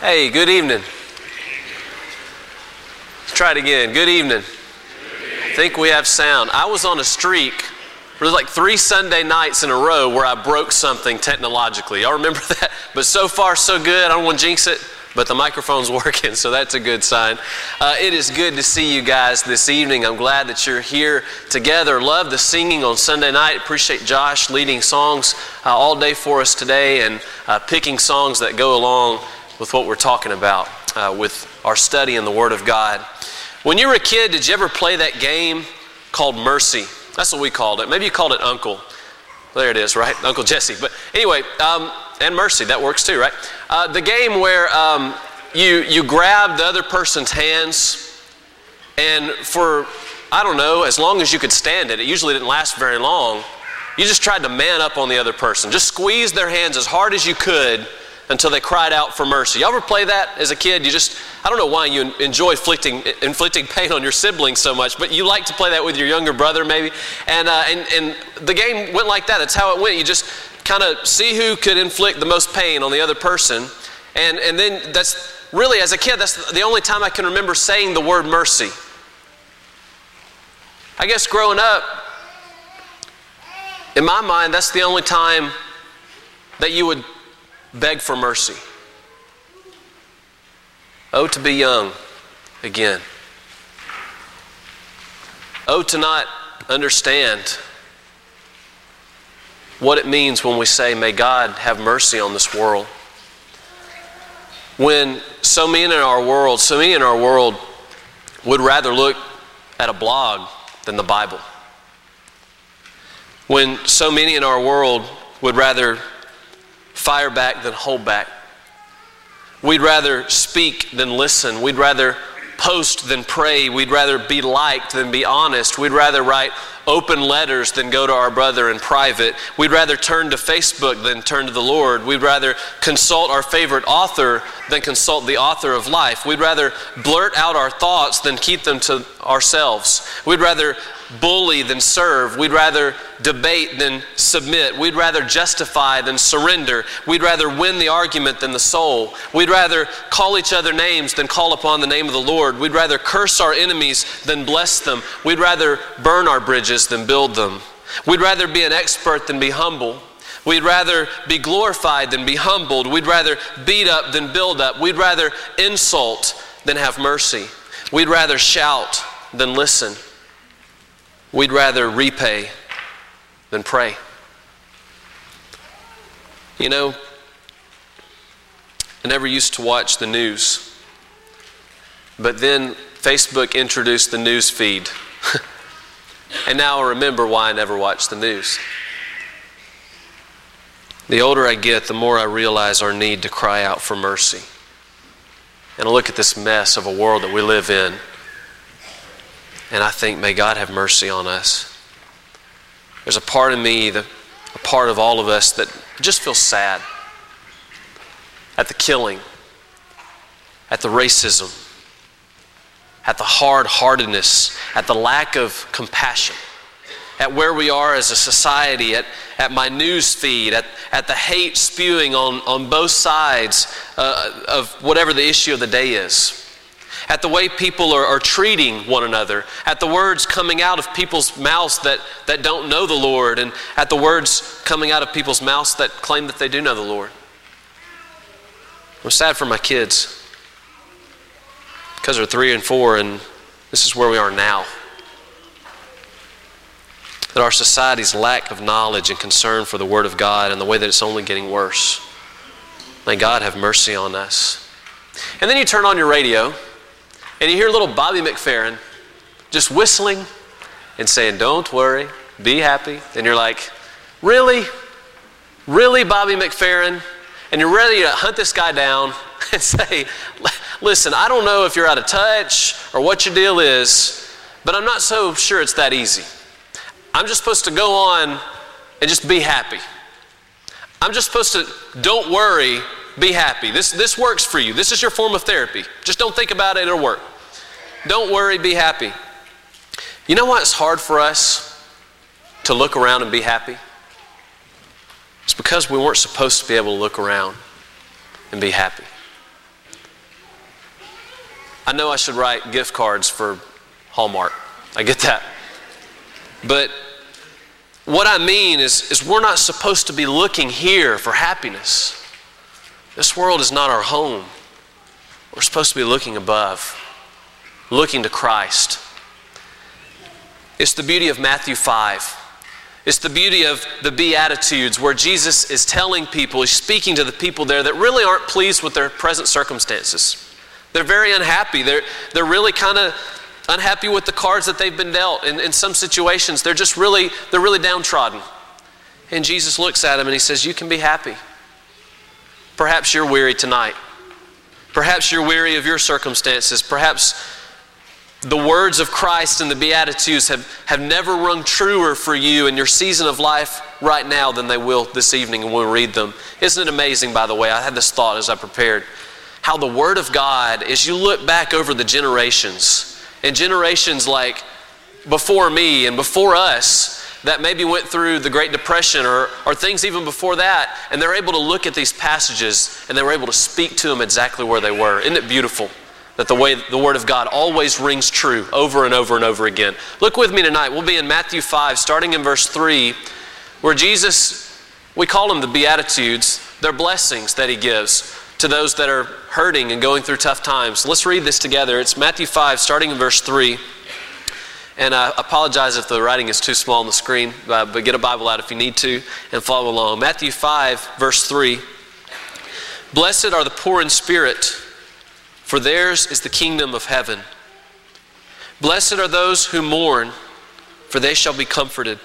Hey, good evening. Let's try it again. Good evening. I think we have sound. I was on a streak. Was like three Sunday nights in a row where I broke something technologically. Y'all remember that? But so far, so good. I don't want to jinx it, but the microphone's working, so that's a good sign. Uh, it is good to see you guys this evening. I'm glad that you're here together. Love the singing on Sunday night. Appreciate Josh leading songs uh, all day for us today and uh, picking songs that go along with what we're talking about uh, with our study in the Word of God. When you were a kid, did you ever play that game called Mercy? That's what we called it. Maybe you called it Uncle. There it is, right? Uncle Jesse. But anyway, um, and Mercy, that works too, right? Uh, the game where um, you, you grab the other person's hands, and for, I don't know, as long as you could stand it, it usually didn't last very long, you just tried to man up on the other person. Just squeeze their hands as hard as you could until they cried out for mercy. You ever play that as a kid? You just, I don't know why you enjoy inflicting, inflicting pain on your siblings so much, but you like to play that with your younger brother maybe. And, uh, and, and the game went like that. That's how it went. You just kind of see who could inflict the most pain on the other person. And, and then that's really, as a kid, that's the only time I can remember saying the word mercy. I guess growing up, in my mind, that's the only time that you would beg for mercy. Oh, to be young again. Oh, to not understand what it means when we say, May God have mercy on this world. When so many in our world, so many in our world would rather look at a blog than the Bible. When so many in our world would rather fire back than hold back. We'd rather speak than listen. We'd rather post than pray. We'd rather be liked than be honest. We'd rather write open letters than go to our brother in private. We'd rather turn to Facebook than turn to the Lord. We'd rather consult our favorite author than consult the author of life. We'd rather blurt out our thoughts than keep them to ourselves. We'd rather bully than serve. We'd rather debate than submit. We'd rather justify than surrender. We'd rather win the argument than the soul. We'd rather call each other names than call upon the name of the Lord. We'd rather curse our enemies than bless them. We'd rather burn our bridges than build them. We'd rather be an expert than be humble. We'd rather be glorified than be humbled. We'd rather beat up than build up. We'd rather insult than have mercy. We'd rather shout than listen. We'd rather repay than pray. You know, I never used to watch the news, but then Facebook introduced the news feed. And now I remember why I never watched the news. The older I get, the more I realize our need to cry out for mercy. And I look at this mess of a world that we live in and I think, may God have mercy on us. There's a part of me, the, a part of all of us that just feels sad at the killing, at the racism, at the hard heartedness, at the lack of compassion, at where we are as a society, at, at my news feed, at, at the hate spewing on, on both sides uh, of whatever the issue of the day is at the way people are, are, treating one another, at the words coming out of people's mouths that, that don't know the Lord, and at the words coming out of people's mouths that claim that they do know the Lord. I'm sad for my kids because they're three and four, and this is where we are now. That our society's lack of knowledge and concern for the Word of God and the way that it's only getting worse. May God have mercy on us. And then you turn on your radio and you hear little Bobby McFerrin just whistling and saying, Don't worry, be happy. And you're like, Really? Really, Bobby McFerrin? And you're ready to hunt this guy down and say, Listen, I don't know if you're out of touch or what your deal is, but I'm not so sure it's that easy. I'm just supposed to go on and just be happy. I'm just supposed to, don't worry, be happy. This, this works for you. This is your form of therapy. Just don't think about it, it'll work. Don't worry, be happy. You know why it's hard for us to look around and be happy? It's because we weren't supposed to be able to look around and be happy. I know I should write gift cards for Hallmark. I get that. But what I mean is, is we're not supposed to be looking here for happiness. This world is not our home. We're supposed to be looking above, looking to Christ. It's the beauty of Matthew 5. It's the beauty of the Beatitudes, where Jesus is telling people, he's speaking to the people there that really aren't pleased with their present circumstances. They're very unhappy. They're, they're really kind of unhappy with the cards that they've been dealt. In, in some situations, they're just really, they're really downtrodden. And Jesus looks at them and he says, You can be happy. Perhaps you're weary tonight. Perhaps you're weary of your circumstances. Perhaps the words of Christ and the Beatitudes have, have never rung truer for you in your season of life right now than they will this evening when we read them. Isn't it amazing, by the way? I had this thought as I prepared how the Word of God, as you look back over the generations, and generations like before me and before us, that maybe went through the Great Depression or, or things even before that, and they're able to look at these passages and they were able to speak to them exactly where they were. Isn't it beautiful that the way the Word of God always rings true over and over and over again? Look with me tonight. We'll be in Matthew 5, starting in verse 3, where Jesus, we call them the Beatitudes, they're blessings that He gives to those that are hurting and going through tough times. Let's read this together. It's Matthew 5, starting in verse 3. And I apologize if the writing is too small on the screen, uh, but get a Bible out if you need to and follow along. Matthew 5, verse 3. Blessed are the poor in spirit, for theirs is the kingdom of heaven. Blessed are those who mourn, for they shall be comforted.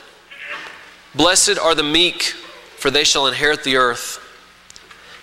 Blessed are the meek, for they shall inherit the earth.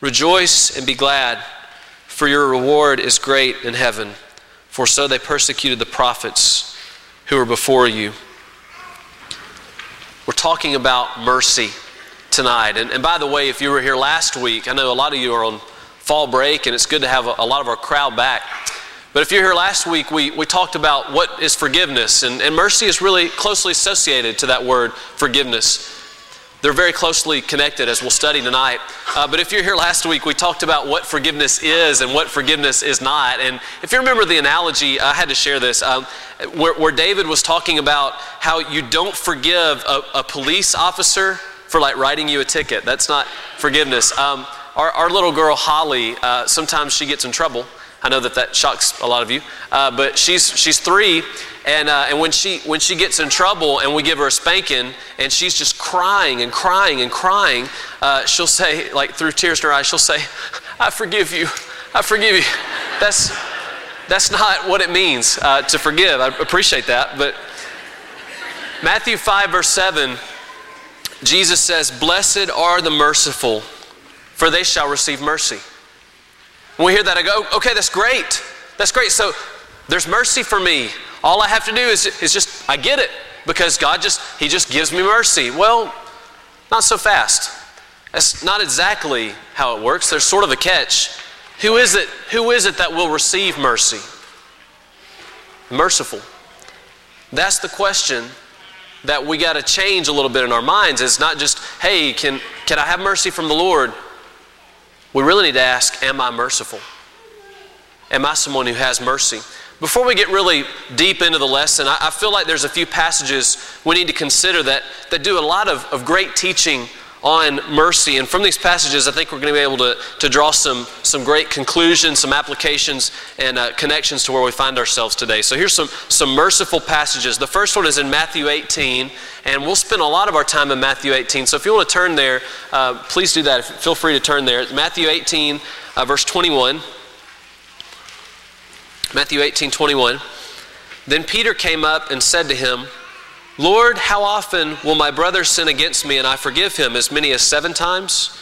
Rejoice and be glad, for your reward is great in heaven, for so they persecuted the prophets who were before you. We're talking about mercy tonight. And, and by the way, if you were here last week, I know a lot of you are on fall break, and it's good to have a, a lot of our crowd back. But if you're here last week, we, we talked about what is forgiveness, and, and mercy is really closely associated to that word forgiveness. They're very closely connected as we'll study tonight. Uh, but if you're here last week, we talked about what forgiveness is and what forgiveness is not. And if you remember the analogy, I had to share this, um, where, where, David was talking about how you don't forgive a, a, police officer for like writing you a ticket. That's not forgiveness. Um, our, our, little girl, Holly, uh, sometimes she gets in trouble. I know that that shocks a lot of you, uh, but she's, she's three, and, uh, and when, she, when she gets in trouble and we give her a spanking and she's just crying and crying and crying, uh, she'll say, like through tears in her eyes, she'll say, I forgive you. I forgive you. That's, that's not what it means uh, to forgive. I appreciate that. But Matthew 5, verse 7, Jesus says, Blessed are the merciful, for they shall receive mercy. When we hear that, I go, oh, okay, that's great. That's great. So there's mercy for me. All I have to do is, is just, I get it because God just, He just gives me mercy. Well, not so fast. That's not exactly how it works. There's sort of a catch. Who is it? Who is it that will receive mercy? Merciful. That's the question that we got to change a little bit in our minds. It's not just, hey, can, can I have mercy from the Lord? We really need to ask, am I merciful? Am I someone who has mercy? Before we get really deep into the lesson, I, I, feel like there's a few passages we need to consider that, that do a lot of, of great teaching on mercy. And from these passages, I think we're going to be able to, to draw some, some great conclusions, some applications, and uh, connections to where we find ourselves today. So here's some, some merciful passages. The first one is in Matthew 18, and we'll spend a lot of our time in Matthew 18. So if you want to turn there, uh, please do that. Feel free to turn there. Matthew 18, uh, verse 21. Matthew 18, 21. Then Peter came up and said to him, Lord, how often will my brother sin against me and I forgive him? As many as seven times?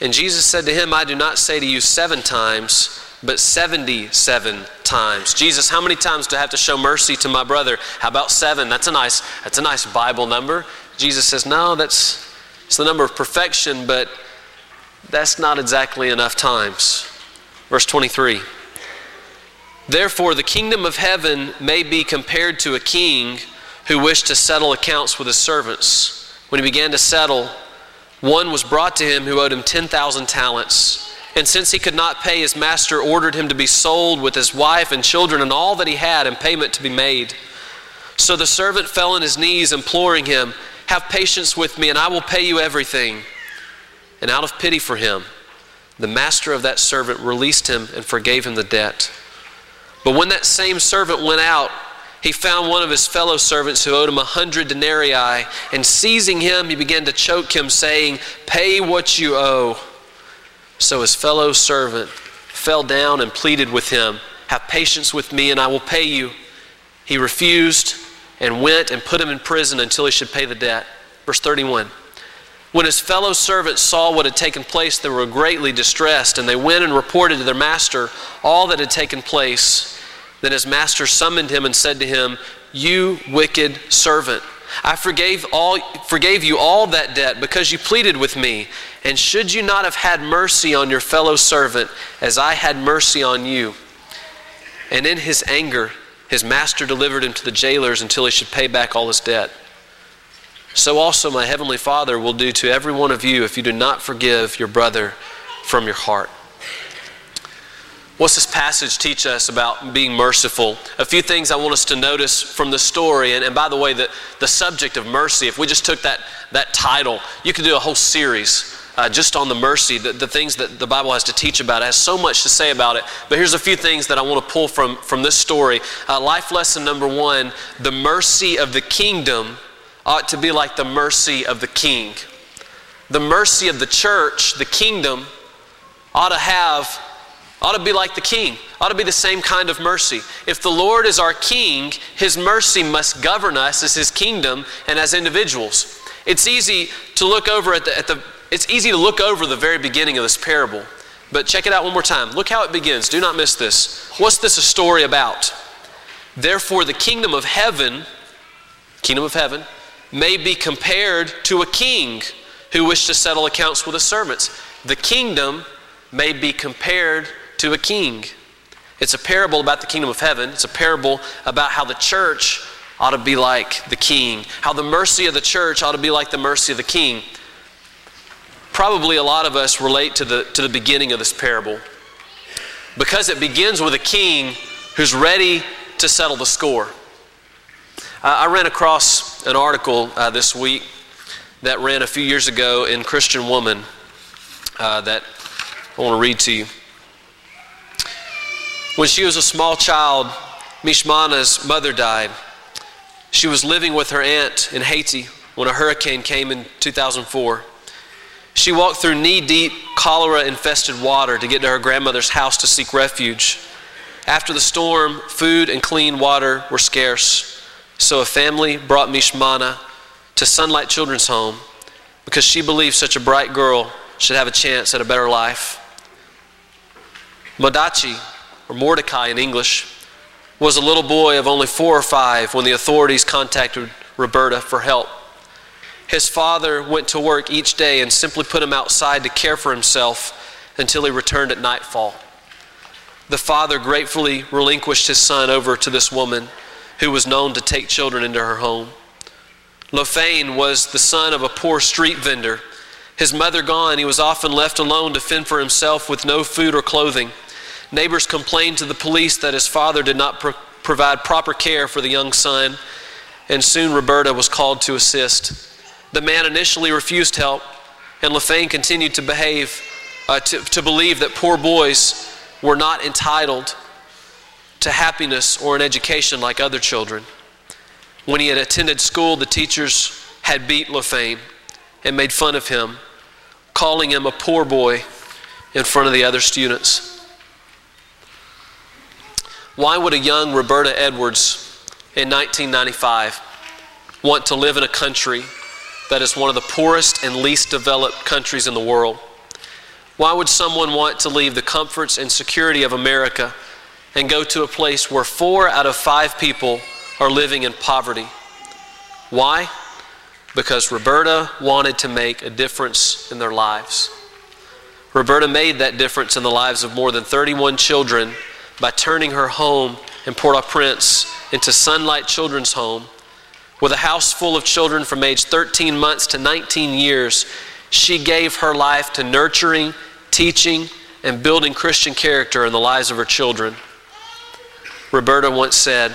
And Jesus said to him, I do not say to you seven times, but 77 times. Jesus, how many times do I have to show mercy to my brother? How about seven? That's a nice, that's a nice Bible number. Jesus says, no, that's it's the number of perfection, but that's not exactly enough times. Verse 23. Therefore, the kingdom of heaven may be compared to a king who wished to settle accounts with his servants. When he began to settle, one was brought to him who owed him 10,000 talents. And since he could not pay, his master ordered him to be sold with his wife and children and all that he had, and payment to be made. So the servant fell on his knees, imploring him, Have patience with me, and I will pay you everything. And out of pity for him, the master of that servant released him and forgave him the debt. But when that same servant went out, he found one of his fellow servants who owed him a hundred denarii, and seizing him, he began to choke him, saying, Pay what you owe. So his fellow servant fell down and pleaded with him, Have patience with me, and I will pay you. He refused and went and put him in prison until he should pay the debt. Verse 31. When his fellow servants saw what had taken place, they were greatly distressed, and they went and reported to their master all that had taken place. Then his master summoned him and said to him, You wicked servant, I forgave, all, forgave you all that debt because you pleaded with me. And should you not have had mercy on your fellow servant as I had mercy on you? And in his anger, his master delivered him to the jailers until he should pay back all his debt so also my heavenly Father will do to every one of you if you do not forgive your brother from your heart. What's this passage teach us about being merciful? A few things I want us to notice from the story. And, and by the way, the, the subject of mercy, if we just took that, that title, you could do a whole series uh, just on the mercy, the, the things that the Bible has to teach about. It has so much to say about it. But here's a few things that I want to pull from, from this story. Uh, life lesson number one the mercy of the kingdom ought to be like the mercy of the king. The mercy of the church, the kingdom, ought to have, ought to be like the king, ought to be the same kind of mercy. If the Lord is our king, his mercy must govern us as his kingdom and as individuals. It's easy to look over at the, at the it's easy to look over the very beginning of this parable. But check it out one more time. Look how it begins. Do not miss this. What's this a story about? Therefore, the kingdom of heaven, kingdom of heaven, may be compared to a king who wished to settle accounts with his servants. The kingdom may be compared to a king. It's a parable about the kingdom of heaven. It's a parable about how the church ought to be like the king, how the mercy of the church ought to be like the mercy of the king. Probably a lot of us relate to the, to the beginning of this parable because it begins with a king who's ready to settle the score. Uh, I ran across an article uh, this week that ran a few years ago in Christian Woman uh, that I want to read to you. When she was a small child, Mishmana's mother died. She was living with her aunt in Haiti when a hurricane came in 2004. She walked through knee deep, cholera infested water to get to her grandmother's house to seek refuge. After the storm, food and clean water were scarce. So a family brought Mishmana to Sunlight Children's Home because she believed such a bright girl should have a chance at a better life. Modachi, or Mordecai in English, was a little boy of only four or five when the authorities contacted Roberta for help. His father went to work each day and simply put him outside to care for himself until he returned at nightfall. The father gratefully relinquished his son over to this woman who was known to take children into her home. Lofain was the son of a poor street vendor. His mother gone, he was often left alone to fend for himself with no food or clothing. Neighbors complained to the police that his father did not pro- provide proper care for the young son, and soon Roberta was called to assist. The man initially refused help, and Lofain continued to behave, uh, to, to believe that poor boys were not entitled to happiness or an education like other children. When he had attended school, the teachers had beat Lofain and made fun of him, calling him a poor boy in front of the other students. Why would a young Roberta Edwards in 1995 want to live in a country that is one of the poorest and least developed countries in the world? Why would someone want to leave the comforts and security of America and go to a place where four out of five people are living in poverty? Why? Because Roberta wanted to make a difference in their lives. Roberta made that difference in the lives of more than 31 children by turning her home in Port au Prince into Sunlight Children's Home. With a house full of children from age 13 months to 19 years, she gave her life to nurturing, teaching, and building Christian character in the lives of her children. Roberta once said,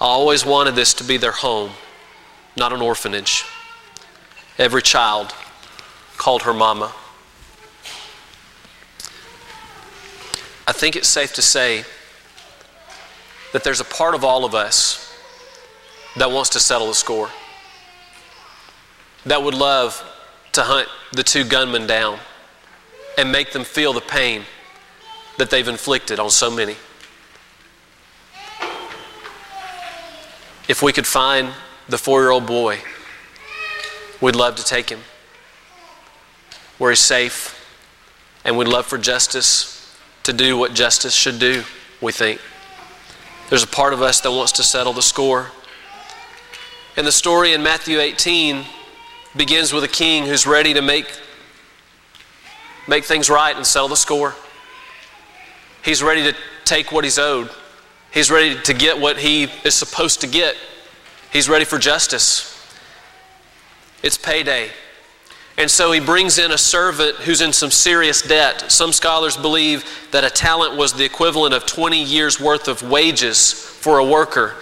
I always wanted this to be their home, not an orphanage. Every child called her mama. Think it's safe to say that there's a part of all of us that wants to settle the score, that would love to hunt the two gunmen down and make them feel the pain that they've inflicted on so many. If we could find the four year old boy, we'd love to take him where he's safe, and we'd love for justice to do what justice should do, we think. There's a part of us that wants to settle the score. And the story in Matthew 18 begins with a king who's ready to make, make things right and settle the score. He's ready to take what he's owed. He's ready to get what he is supposed to get. He's ready for justice. It's payday. And so he brings in a servant who's in some serious debt. Some scholars believe that a talent was the equivalent of 20 years' worth of wages for a worker.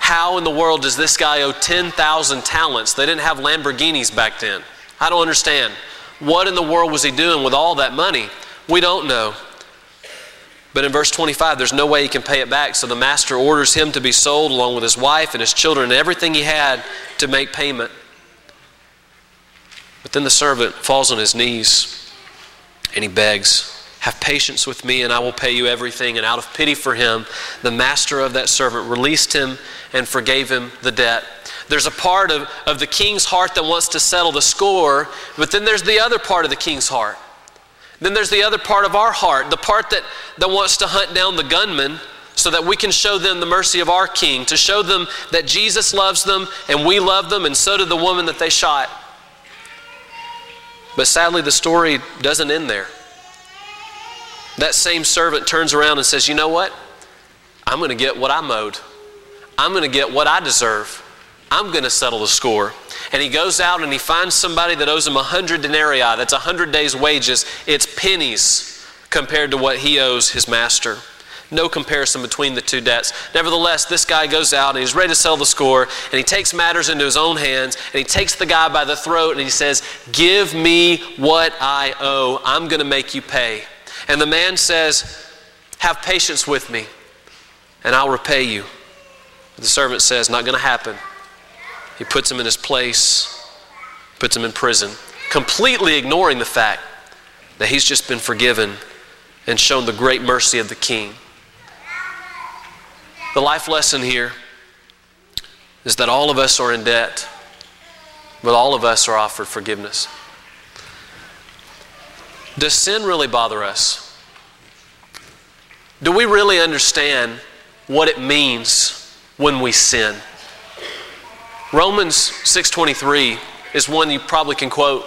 How in the world does this guy owe 10,000 talents? They didn't have Lamborghinis back then. I don't understand. What in the world was he doing with all that money? We don't know. But in verse 25, there's no way he can pay it back. So the master orders him to be sold along with his wife and his children and everything he had to make payment. Then the servant falls on his knees and he begs, Have patience with me, and I will pay you everything. And out of pity for him, the master of that servant released him and forgave him the debt. There's a part of, of the king's heart that wants to settle the score, but then there's the other part of the king's heart then there's the other part of our heart, the part that, that wants to hunt down the gunman so that we can show them the mercy of our King, to show them that Jesus loves them and we love them, and so did the woman that they shot. But sadly, the story doesn't end there. That same servant turns around and says, You know what? I'm going to get what I'm owed. I'm going to get what I deserve. I'm going to settle the score. And he goes out and he finds somebody that owes him 100 denarii. That's 100 days' wages. It's pennies compared to what he owes his master. No comparison between the two debts. Nevertheless, this guy goes out and he's ready to sell the score and he takes matters into his own hands and he takes the guy by the throat and he says, Give me what I owe. I'm going to make you pay. And the man says, Have patience with me and I'll repay you. The servant says, Not going to happen. He puts him in his place, puts him in prison, completely ignoring the fact that he's just been forgiven and shown the great mercy of the king. The life lesson here is that all of us are in debt, but all of us are offered forgiveness. Does sin really bother us? Do we really understand what it means when we sin? Romans 6:23 is one you probably can quote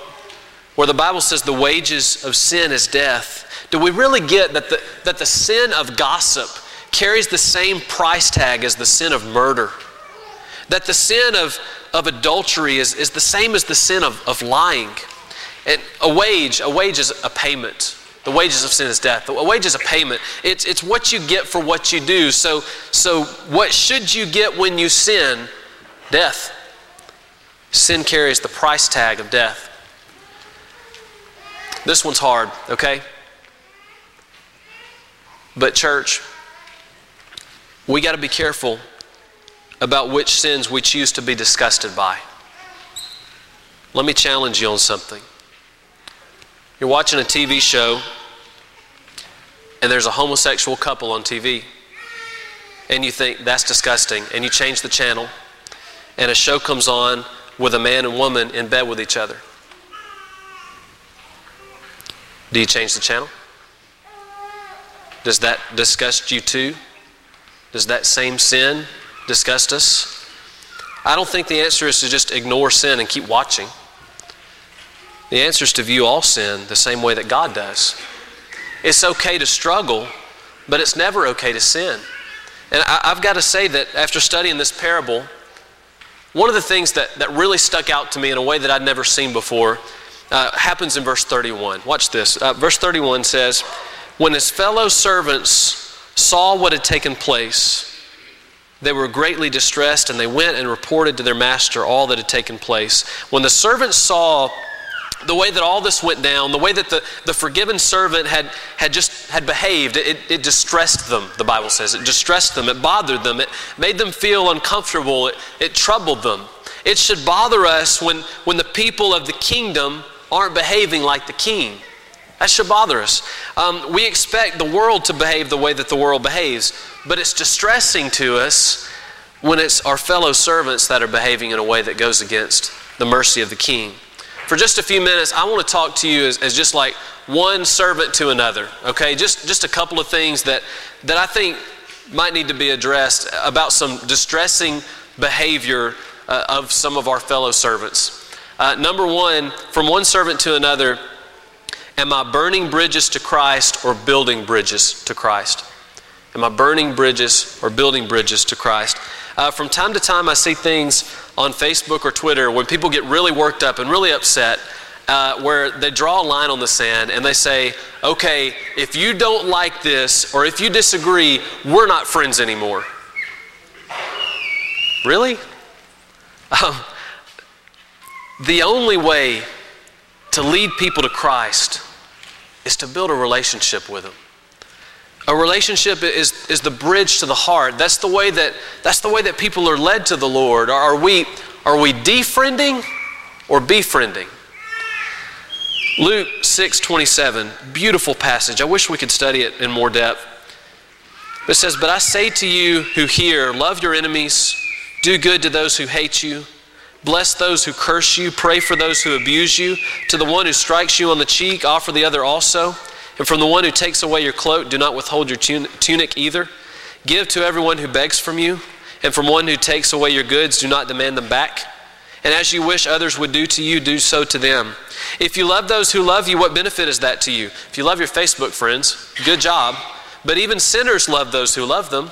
where the Bible says the wages of sin is death. Do we really get that the, that the sin of gossip carries the same price tag as the sin of murder? That the sin of, of adultery is, is the same as the sin of, of lying? And a wage, a wage is a payment. The wages of sin is death. A wage is a payment. It's, it's what you get for what you do. So, so what should you get when you sin? Death. Sin carries the price tag of death. This one's hard, okay? But, church, we got to be careful about which sins we choose to be disgusted by. Let me challenge you on something. You're watching a TV show, and there's a homosexual couple on TV, and you think that's disgusting, and you change the channel, and a show comes on with a man and woman in bed with each other. Do you change the channel? Does that disgust you too? Does that same sin disgust us? I don't think the answer is to just ignore sin and keep watching. The answer is to view all sin the same way that God does. It's okay to struggle, but it's never okay to sin. And I, have got to say that after studying this parable, one of the things that, that really stuck out to me in a way that I'd never seen before uh, happens in verse 31. Watch this. Uh, verse 31 says, When his fellow servants saw what had taken place, they were greatly distressed and they went and reported to their master all that had taken place. When the servants saw the way that all this went down, the way that the, the forgiven servant had, had just had behaved, it, it distressed them, the Bible says. It distressed them, it bothered them, it made them feel uncomfortable, it, it troubled them. It should bother us when, when the people of the kingdom aren't behaving like the king. That should bother us. Um, we expect the world to behave the way that the world behaves, but it's distressing to us when it's our fellow servants that are behaving in a way that goes against the mercy of the king for just a few minutes, I want to talk to you as, as just like one servant to another, okay? Just, just a couple of things that, that I think might need to be addressed about some distressing behavior uh, of some of our fellow servants. Uh, number one, from one servant to another, am I burning bridges to Christ or building bridges to Christ? Am I burning bridges or building bridges to Christ? Uh, from time to time, I see things on Facebook or Twitter when people get really worked up and really upset. Uh, where they draw a line on the sand and they say, okay, if you don't like this or if you disagree, we're not friends anymore. Really? Um, the only way to lead people to Christ is to build a relationship with them. A relationship is, is the bridge to the heart. That's the way that that's the way that people are led to the Lord. Are we are we defriending or befriending? Luke 6 27, beautiful passage. I wish we could study it in more depth. It says, But I say to you who hear, love your enemies, do good to those who hate you, bless those who curse you, pray for those who abuse you. To the one who strikes you on the cheek, offer the other also. And from the one who takes away your cloak, do not withhold your tunic either. Give to everyone who begs from you. And from one who takes away your goods, do not demand them back. And as you wish others would do to you, do so to them. If you love those who love you, what benefit is that to you? If you love your Facebook friends, good job. But even sinners love those who love them.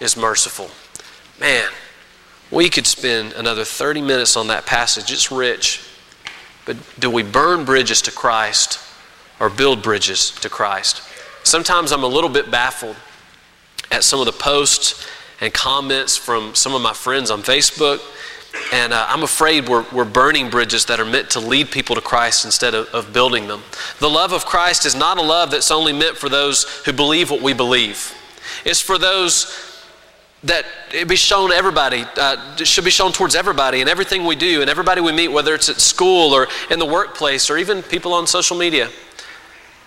is merciful. Man, we could spend another 30 minutes on that passage. It's rich. But do we burn bridges to Christ or build bridges to Christ? Sometimes I'm a little bit baffled at some of the posts and comments from some of my friends on Facebook. And uh, I'm afraid we're, we're burning bridges that are meant to lead people to Christ instead of, of building them. The love of Christ is not a love that's only meant for those who believe what we believe, it's for those that it be shown everybody, uh, should be shown towards everybody and everything we do and everybody we meet, whether it's at school or in the workplace or even people on social media.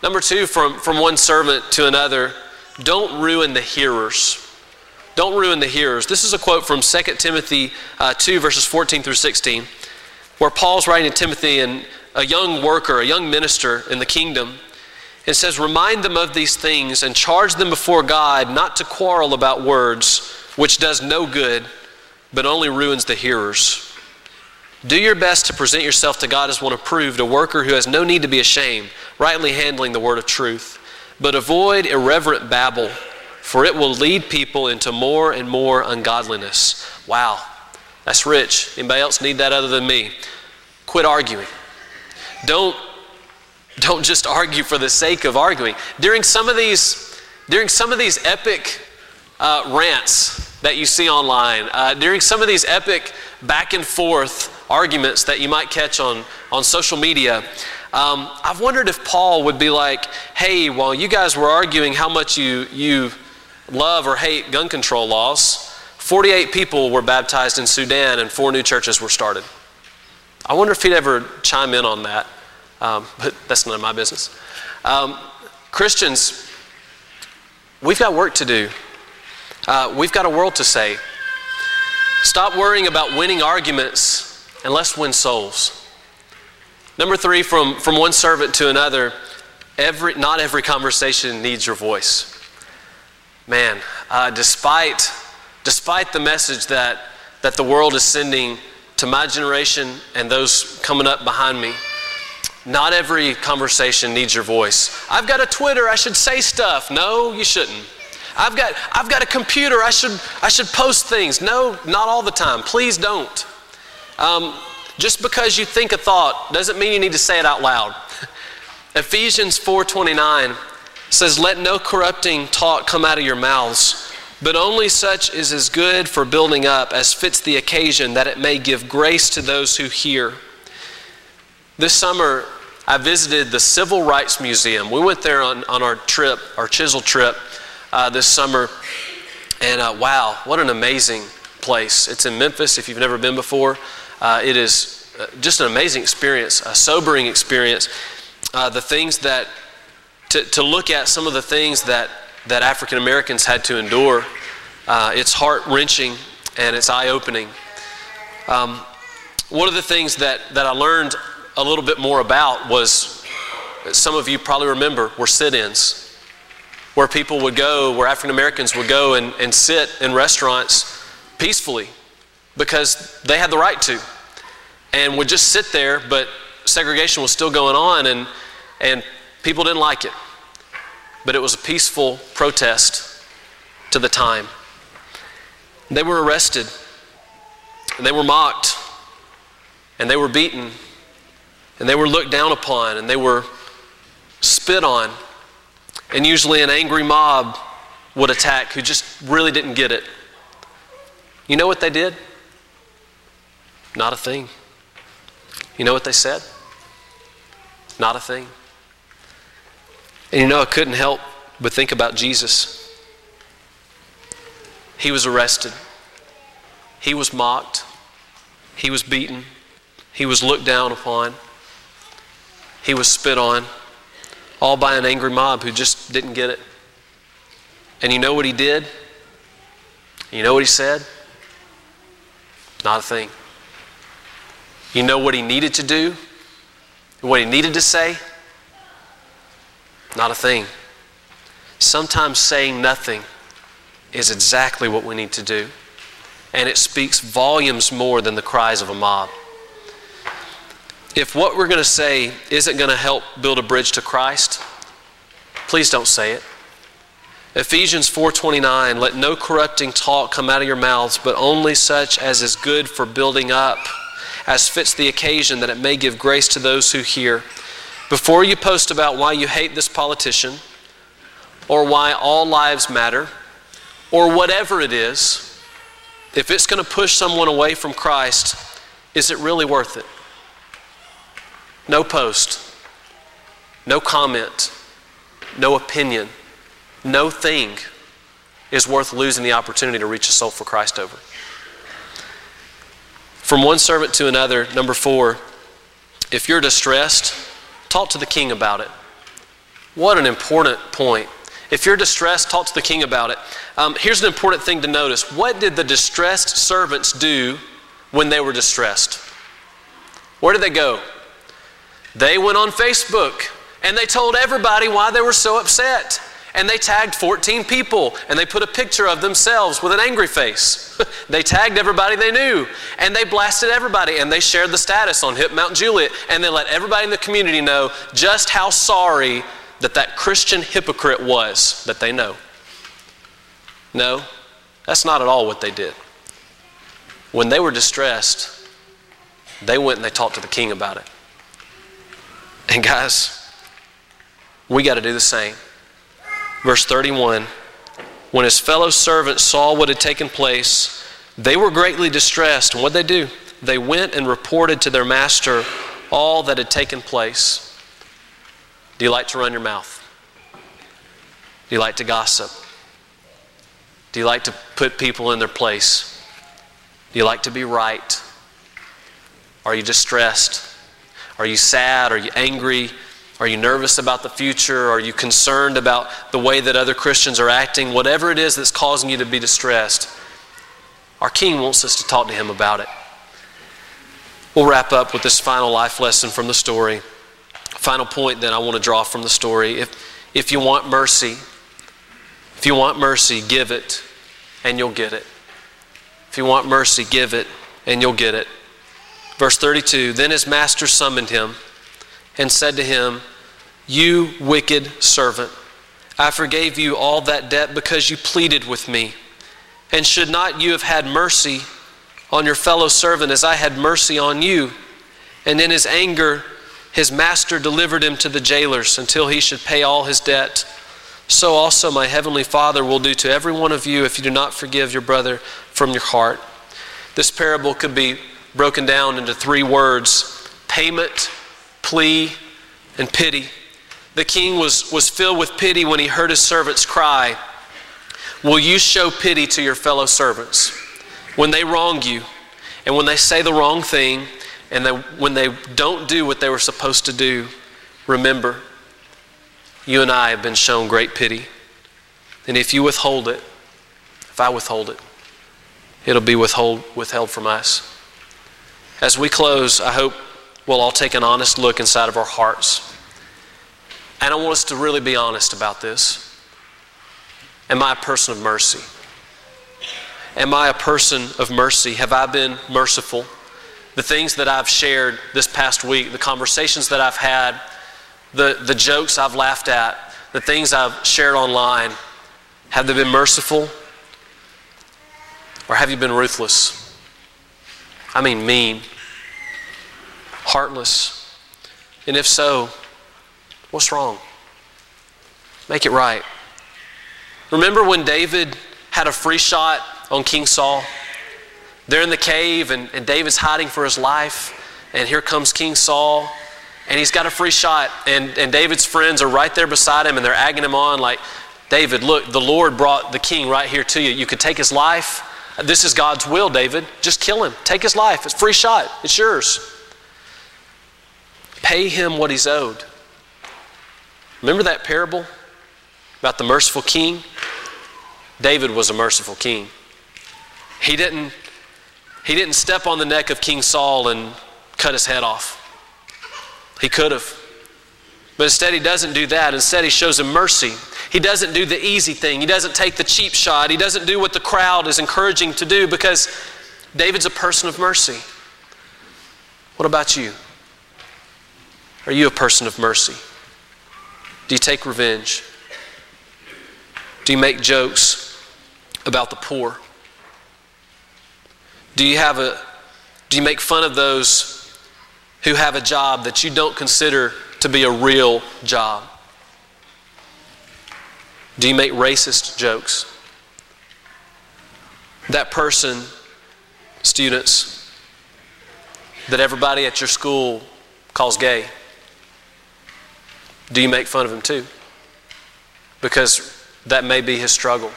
Number two, from, from one servant to another, don't ruin the hearers. Don't ruin the hearers. This is a quote from 2 Timothy uh, 2, verses 14 through 16, where Paul's writing to Timothy and a young worker, a young minister in the kingdom. It says, Remind them of these things and charge them before God not to quarrel about words which does no good, but only ruins the hearers. Do your best to present yourself to God as one approved, a worker who has no need to be ashamed, rightly handling the word of truth. But avoid irreverent babble, for it will lead people into more and more ungodliness. Wow, that's rich. Anybody else need that other than me? Quit arguing. Don't, don't just argue for the sake of arguing. During some of these, during some of these epic uh, rants that you see online, uh, during some of these epic back and forth arguments that you might catch on, on social media, Um, I've wondered if Paul would be like, hey, while you guys were arguing how much you, you love or hate gun control laws, 48 people were baptized in Sudan and four new churches were started. I wonder if he'd ever chime in on that, um, but that's none of my business. Um, Christians, we've got work to do. Uh, we've got a world to say. Stop worrying about winning arguments and let's win souls. Number three, from, from one servant to another, every, not every conversation needs your voice. Man, uh, despite, despite the message that, that the world is sending to my generation and those coming up behind me, not every conversation needs your voice. I've got a Twitter, I should say stuff. No, you shouldn't. I've got, I've got a computer, I should, I should post things. No, not all the time. Please don't. Um, just because you think a thought doesn't mean you need to say it out loud. Ephesians 4:29 says, "Let no corrupting talk come out of your mouths, but only such is as good for building up, as fits the occasion, that it may give grace to those who hear." This summer, I visited the Civil Rights Museum. We went there on, on our trip, our Chisel trip, uh, this summer, and uh, wow, what an amazing place! It's in Memphis. If you've never been before. Uh, it is uh, just an amazing experience, a sobering experience. Uh, the things that, to, to look at some of the things that, that African Americans had to endure, uh, it's heart wrenching and it's eye opening. Um, one of the things that, that I learned a little bit more about was some of you probably remember were sit ins, where people would go, where African Americans would go and, and sit in restaurants peacefully because they had the right to and would just sit there, but segregation was still going on and, and people didn't like it. But it was a peaceful protest to the time. They were arrested, and they were mocked, and they were beaten, and they were looked down upon, and they were spit on. And usually an angry mob would attack who just really didn't get it. You know what they did? Not a thing. You know what they said? Not a thing. And you know, I couldn't help but think about Jesus. He was arrested, he was mocked, he was beaten, he was looked down upon, he was spit on, all by an angry mob who just didn't get it. And you know what he did? You know what he said? Not a thing. You know what he needed to do? What he needed to say? Not a thing. Sometimes saying nothing is exactly what we need to do. And it speaks volumes more than the cries of a mob. If what we're going to say isn't going to help build a bridge to Christ, please don't say it. Ephesians 4:29 let no corrupting talk come out of your mouths but only such as is good for building up as fits the occasion, that it may give grace to those who hear. Before you post about why you hate this politician, or why all lives matter, or whatever it is, if it's going to push someone away from Christ, is it really worth it? No post, no comment, no opinion, no thing is worth losing the opportunity to reach a soul for Christ over. From one servant to another, number four, if you're distressed, talk to the king about it. What an important point. If you're distressed, talk to the king about it. Um, here's an important thing to notice. What did the distressed servants do when they were distressed? Where did they go? They went on Facebook and they told everybody why they were so upset and they tagged 14 people and they put a picture of themselves with an angry face. they tagged everybody they knew and they blasted everybody and they shared the status on Hip Mount Juliet and they let everybody in the community know just how sorry that that Christian hypocrite was that they know. No, that's not at all what they did. When they were distressed, they went and they talked to the king about it. And guys, we got to do the same. Verse 31 When his fellow servants saw what had taken place, they were greatly distressed. And what did they do? They went and reported to their master all that had taken place. Do you like to run your mouth? Do you like to gossip? Do you like to put people in their place? Do you like to be right? Are you distressed? Are you sad? Are you angry? Are you nervous about the future? Are you concerned about the way that other Christians are acting? Whatever it is that's causing you to be distressed, our King wants us to talk to Him about it. We'll wrap up with this final life lesson from the story. Final point that I want to draw from the story. If, if you want mercy, if you want mercy, give it and you'll get it. If you want mercy, give it and you'll get it. Verse 32 Then his master summoned him and said to him, You wicked servant, I forgave you all that debt because you pleaded with me. And should not you have had mercy on your fellow servant as I had mercy on you? And in his anger, his master delivered him to the jailers until he should pay all his debt so also my heavenly Father will do to every one of you if you do not forgive your brother from your heart. This parable could be broken down into three words payment, plea, and pity. The king was, was filled with pity when he heard his servants cry, Will you show pity to your fellow servants when they wrong you and when they say the wrong thing and they, when they don't do what they were supposed to do? Remember, you and I have been shown great pity. And if you withhold it, if I withhold it, it'll be withhold, withheld from us. As we close, I hope we'll all take an honest look inside of our hearts. And I want us to really be honest about this. Am I a person of mercy? Am I a person of mercy? Have I been merciful? The things that I've shared this past week, the conversations that I've had, the, the jokes I've laughed at, the things I've shared online, have they been merciful? Or have you been ruthless? I mean, mean, heartless. And if so, what's wrong? Make it right. Remember when David had a free shot on King Saul? They're in the cave, and, and David's hiding for his life. And here comes King Saul and he's got a free shot. And, and David's friends are right there beside him and they're agging him on, like, David, look, the Lord brought the king right here to you. You could take his life. This is God's will, David. Just kill him. Take his life. It's free shot. It's yours. Pay him what he's owed. Remember that parable about the merciful king? David was a merciful king. He didn't, he didn't step on the neck of King Saul and cut his head off. He could have. But instead, he doesn't do that. Instead, he shows him mercy. He doesn't do the easy thing. He doesn't take the cheap shot. He doesn't do what the crowd is encouraging to do because David's a person of mercy. What about you? Are you a person of mercy? Do you take revenge? Do you make jokes about the poor? Do you have a do you make fun of those who have a job that you don't consider to be a real job? Do you make racist jokes? That person, students, that everybody at your school calls gay, do you make fun of him too? Because that may be his struggle.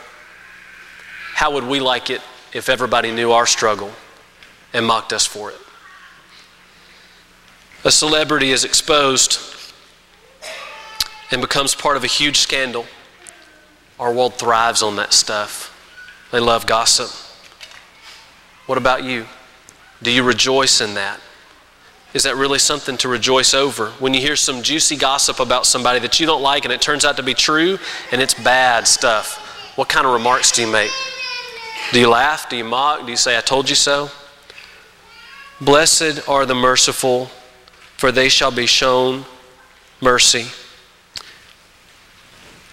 How would we like it if everybody knew our struggle and mocked us for it? A celebrity is exposed and becomes part of a huge scandal, our world thrives on that stuff. They love gossip. What about you? Do you rejoice in that? Is that really something to rejoice over? When you hear some juicy gossip about somebody that you don't like and it turns out to be true and it's bad stuff, what kind of remarks do you make? Do you laugh? Do you mock? Do you say, I told you so? Blessed are the merciful, for they shall be shown mercy.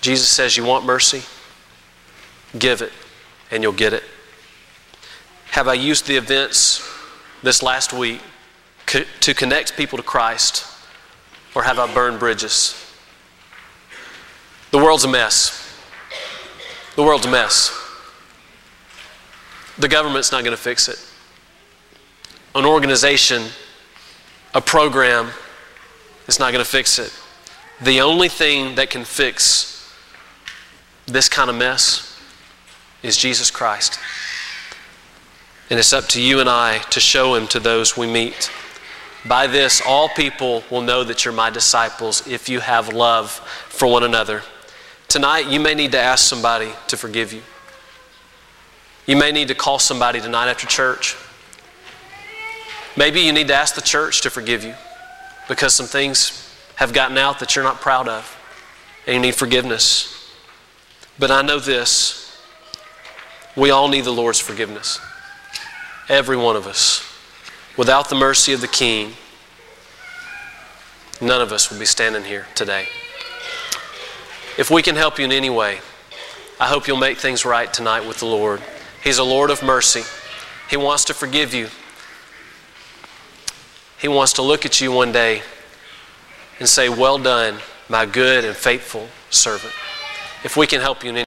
Jesus says, You want mercy? Give it, and you'll get it. Have I used the events this last week to connect people to Christ, or have I burned bridges? The world's a mess. The world's a mess. The government's not going to fix it. An organization a program is not going to fix it. The only thing that can fix this kind of mess is Jesus Christ. And it's up to you and I to show him to those we meet. By this, all people will know that you're my disciples if you have love for one another. Tonight, you may need to ask somebody to forgive you. You may need to call somebody tonight after church. Maybe you need to ask the church to forgive you because some things have gotten out that you're not proud of and you need forgiveness. But I know this we all need the Lord's forgiveness. Every one of us. Without the mercy of the King, none of us would be standing here today. If we can help you in any way, I hope you'll make things right tonight with the Lord. He's a Lord of mercy. He wants to forgive you. He wants to look at you one day and say, Well done, my good and faithful servant. If we can help you in any